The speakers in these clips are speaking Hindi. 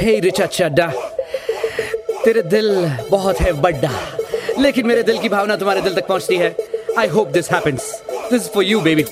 हे रिचा चड्डा, तेरे दिल बहुत है बड्डा, लेकिन मेरे दिल की भावना तुम्हारे दिल तक पहुँचती है। I hope this happens this for you baby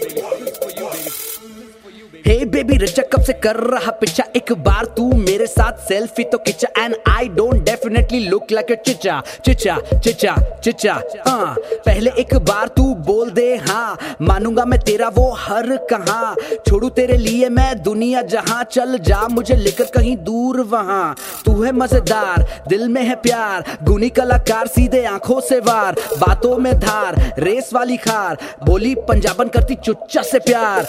hey baby रजा कब से कर रहा पिछा? एक बार तू मेरे साथ सेल्फी तो खिंचा। And I don't definitely look like a चिचा चिचा चिचा चिचा हाँ पहले एक बार तू बोल दे हाँ मानूँगा मैं तेरा वो हर कहा। छोड़ू तेरे लिए मैं दुनिया जहाँ, चल जा मुझे लेकर कहीं दूर वहाँ। तू है मज़ेदार, दिल में है प्यार, गुनी कलाकार सीधे आँखों से वार। बातों में धार, रेस वाली खार, बोली पंजाबन करती चुच्चा से प्यार।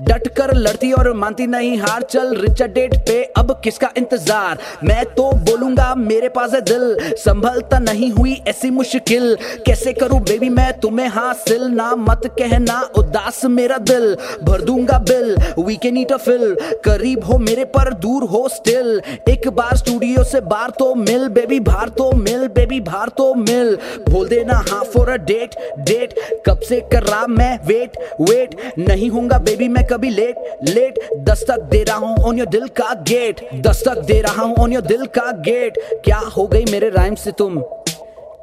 डट कर लड़ती और मानती नहीं हार, चल रिचा डेट पे अब किसका इंतज़ार? मैं तो बोलूँगा, मेरे पास है दिल, संभलता नहीं हुई ऐसी मुश्किल। कैसे करूँ बेबी मैं तुम्हें हासिल? ना मत कहना, उदास मेरा दिल, भर दूँगा bill. We can eat a fill करीब हो मेरे पर, दूर हो स्टिल एक बार स्टूडियो से बाहर तो मिल बेबी बाहर तो मिल बेबी बाहर तो मिल। बोल देना हाँ फॉर अ डेट डेट कब से कर रहा मैं? वेट वेट नहीं होऊँगा बेबी मैं कभी लेट लेट दस्तक दे रहा हूँ ऑन योर दिल का गेट दस्तक दे रहा हूँ ऑन योर दिल का गेट क्या हो गई मेरे राइम से तुम?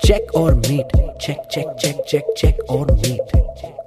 चेक और meat check check check check check और मीट